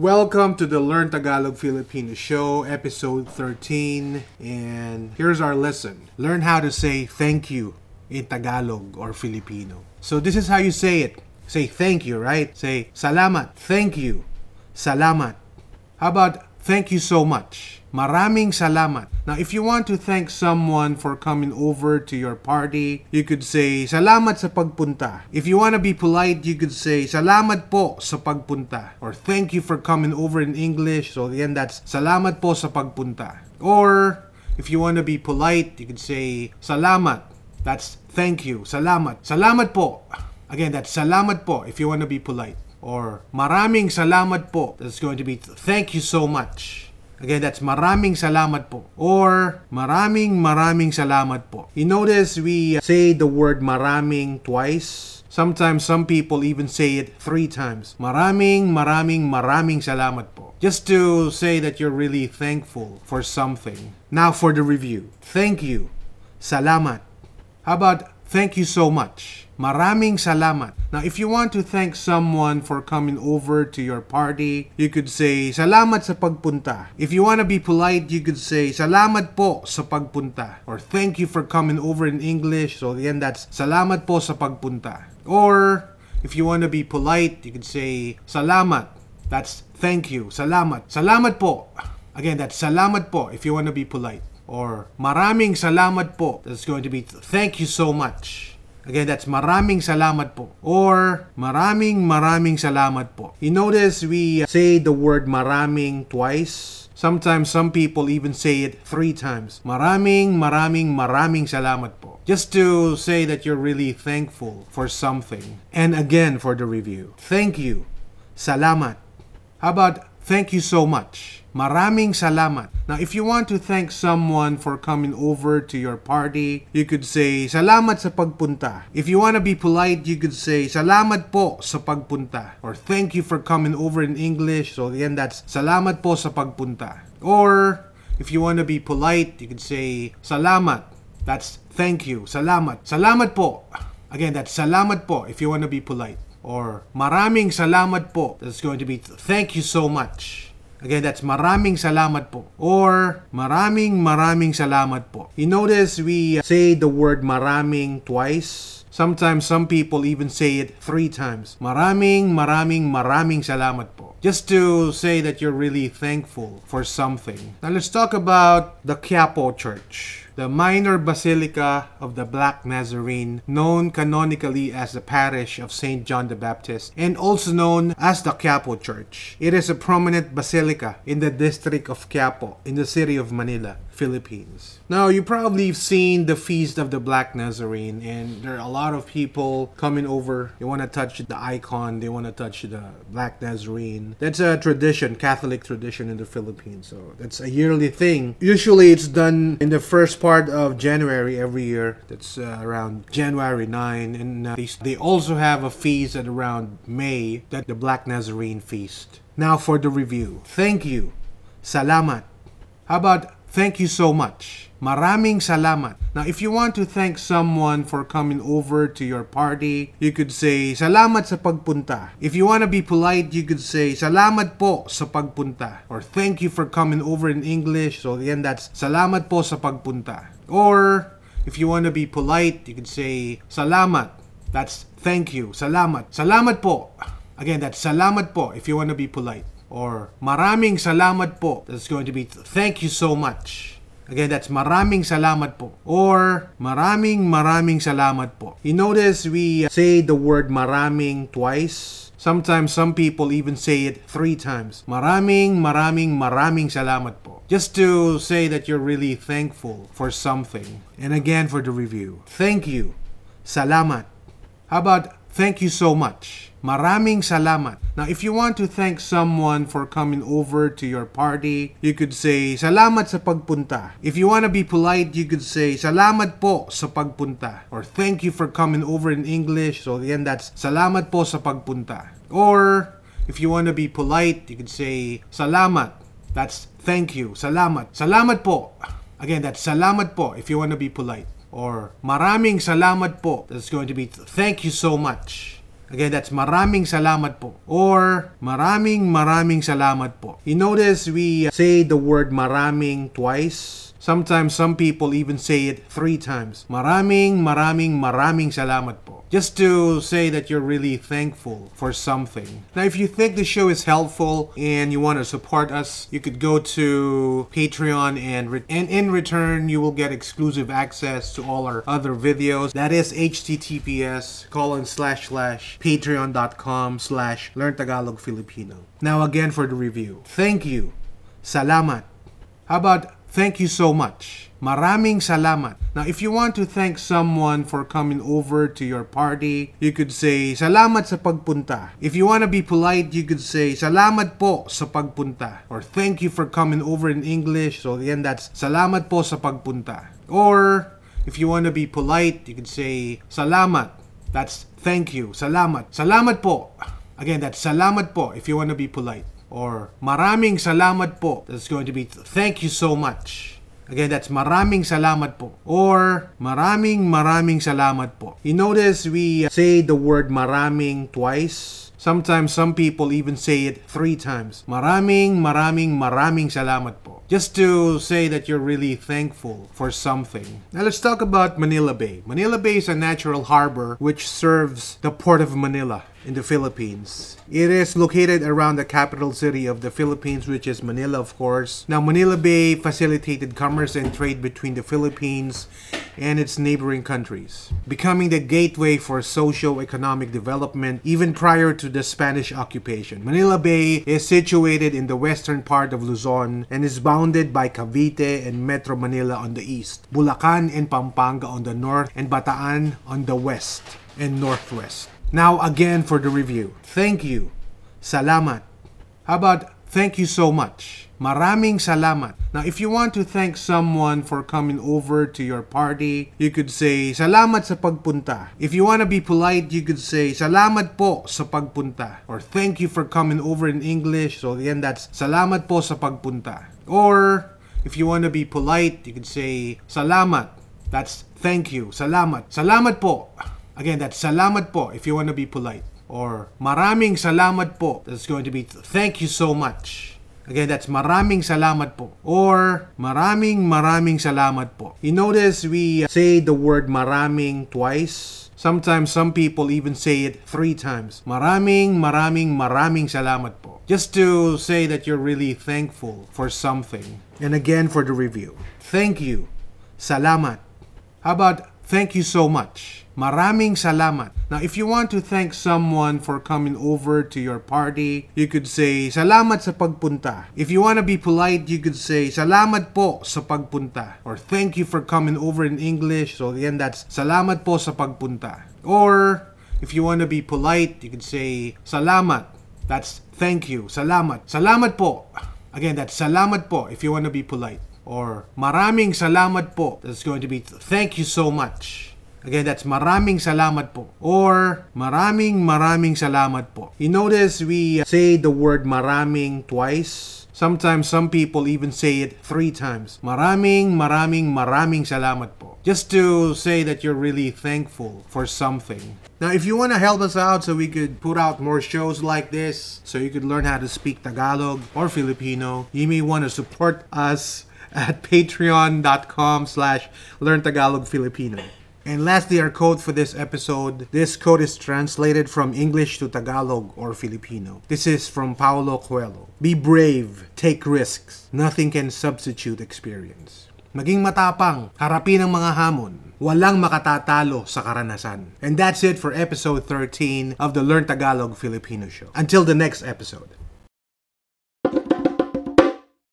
Welcome to the Learn Tagalog Filipino Show, episode 13. And here's our lesson Learn how to say thank you in Tagalog or Filipino. So, this is how you say it. Say thank you, right? Say salamat, thank you, salamat. How about thank you so much? Maraming salamat. Now, if you want to thank someone for coming over to your party, you could say, salamat sa pagpunta. If you want to be polite, you could say, salamat po sa pagpunta. Or thank you for coming over in English. So again, that's salamat po sa pagpunta. Or if you want to be polite, you could say, salamat. That's thank you. Salamat. Salamat po. Again, that's salamat po if you want to be polite. Or maraming salamat po. That's going to be thank you so much. Again, that's maraming salamat po. Or maraming maraming salamat po. You notice we uh, say the word maraming twice. Sometimes some people even say it three times. Maraming maraming maraming salamat po. Just to say that you're really thankful for something. Now for the review. Thank you. Salamat. How about thank you so much? Maraming salamat. Now, if you want to thank someone for coming over to your party, you could say, salamat sa pagpunta. If you want to be polite, you could say, salamat po sa pagpunta. Or thank you for coming over in English. So again, that's salamat po sa pagpunta. Or if you want to be polite, you could say, salamat. That's thank you. Salamat. Salamat po. Again, that's salamat po if you want to be polite. Or maraming salamat po. That's going to be thank you so much. Again, that's maraming salamat po. Or maraming maraming salamat po. You notice we say the word maraming twice. Sometimes some people even say it three times. Maraming maraming maraming salamat po. Just to say that you're really thankful for something. And again for the review. Thank you. Salamat. How about thank you so much? Maraming salamat. Now, if you want to thank someone for coming over to your party, you could say, salamat sa pagpunta. If you want to be polite, you could say, salamat po sa pagpunta. Or thank you for coming over in English. So again, that's salamat po sa pagpunta. Or if you want to be polite, you could say, salamat. That's thank you. Salamat. Salamat po. Again, that's salamat po if you want to be polite. Or maraming salamat po. That's going to be thank you so much. Again, that's maraming salamat po. Or maraming maraming salamat po. You notice we say the word maraming twice. Sometimes some people even say it three times. Maraming maraming maraming salamat po. Just to say that you're really thankful for something. Now let's talk about the Quiapo Church the minor basilica of the Black Nazarene, known canonically as the parish of St. John the Baptist, and also known as the Quiapo Church. It is a prominent basilica in the district of Quiapo in the city of Manila. Philippines. Now, you probably have seen the Feast of the Black Nazarene, and there are a lot of people coming over. They want to touch the icon, they want to touch the Black Nazarene. That's a tradition, Catholic tradition in the Philippines. So, that's a yearly thing. Usually, it's done in the first part of January every year. That's uh, around January 9. And uh, they, they also have a feast at around May, that the Black Nazarene Feast. Now, for the review. Thank you. Salamat. How about Thank you so much. Maraming salamat. Now, if you want to thank someone for coming over to your party, you could say, salamat sa pagpunta. If you want to be polite, you could say, salamat po sa pagpunta. Or thank you for coming over in English. So again, that's salamat po sa pagpunta. Or if you want to be polite, you could say, salamat. That's thank you. Salamat. Salamat po. Again, that's salamat po if you want to be polite or maraming salamat po. That's going to be thank you so much. Again, that's maraming salamat po. Or maraming maraming salamat po. You notice we uh, say the word maraming twice. Sometimes some people even say it three times. Maraming maraming maraming salamat po. Just to say that you're really thankful for something. And again for the review. Thank you. Salamat. How about thank you so much? Maraming salamat. Now, if you want to thank someone for coming over to your party, you could say, salamat sa pagpunta. If you want to be polite, you could say, salamat po sa pagpunta. Or thank you for coming over in English. So again, that's salamat po sa pagpunta. Or if you want to be polite, you could say, salamat. That's thank you. Salamat. Salamat po. Again, that's salamat po if you want to be polite. Or maraming salamat po. That's going to be thank you so much. Again, that's maraming salamat po. Or maraming maraming salamat po. You notice we say the word maraming twice. Sometimes some people even say it three times. Maraming maraming maraming salamat po. Just to say that you're really thankful for something. Now, if you think the show is helpful and you want to support us, you could go to Patreon and, re- and in return, you will get exclusive access to all our other videos. That is https colon slash slash patreon.com slash learn Tagalog Filipino. Now again for the review. Thank you. Salamat. How about thank you so much? Maraming salamat. Now, if you want to thank someone for coming over to your party, you could say, salamat sa pagpunta. If you want to be polite, you could say, salamat po sa pagpunta. Or thank you for coming over in English. So again, that's salamat po sa pagpunta. Or if you want to be polite, you could say, salamat. That's thank you. Salamat. Salamat po. Again, that's salamat po if you want to be polite. Or maraming salamat po. That's going to be thank you so much. Again, that's maraming salamat po. Or maraming maraming salamat po. You notice we uh, say the word maraming twice. Sometimes some people even say it three times. Maraming maraming maraming salamat po. Just to say that you're really thankful for something. Now let's talk about Manila Bay. Manila Bay is a natural harbor which serves the port of Manila in the Philippines. It is located around the capital city of the Philippines, which is Manila, of course. Now, Manila Bay facilitated commerce and trade between the Philippines and its neighboring countries, becoming the gateway for socio-economic development even prior to the Spanish occupation. Manila Bay is situated in the western part of Luzon and is bounded by Cavite and Metro Manila on the east, Bulacan and Pampanga on the north, and Bataan on the west and northwest. Now again for the review. Thank you. Salamat. How about thank you so much? Maraming salamat. Now, if you want to thank someone for coming over to your party, you could say, salamat sa pagpunta. If you want to be polite, you could say, salamat po sa pagpunta. Or thank you for coming over in English. So again, that's salamat po sa pagpunta. Or if you want to be polite, you could say, salamat. That's thank you. Salamat. Salamat po. Again, that's salamat po if you want to be polite. Or maraming salamat po. That's going to be thank you so much. Again, that's maraming salamat po. Or maraming maraming salamat po. You notice we uh, say the word maraming twice. Sometimes some people even say it three times. Maraming maraming maraming salamat po. Just to say that you're really thankful for something. And again for the review. Thank you. Salamat. How about thank you so much? Maraming salamat. Now, if you want to thank someone for coming over to your party, you could say, salamat sa pagpunta. If you want to be polite, you could say, salamat po sa pagpunta. Or thank you for coming over in English. So again, that's salamat po sa pagpunta. Or if you want to be polite, you could say, salamat. That's thank you. Salamat. Salamat po. Again, that's salamat po if you want to be polite. Or maraming salamat po. That's going to be thank you so much. Again, that's maraming salamat po. Or maraming maraming salamat po. You notice we say the word maraming twice. Sometimes some people even say it three times. Maraming maraming maraming salamat po. Just to say that you're really thankful for something. Now, if you want to help us out so we could put out more shows like this, so you could learn how to speak Tagalog or Filipino, you may want to support us at patreon.com slash learn Tagalog Filipino. And lastly, our code for this episode. This code is translated from English to Tagalog or Filipino. This is from Paulo Coelho. Be brave, take risks. Nothing can substitute experience. Maging matapang, harapin ang mga hamon. Walang makatatalo sa karanasan. And that's it for episode 13 of the Learn Tagalog Filipino show. Until the next episode.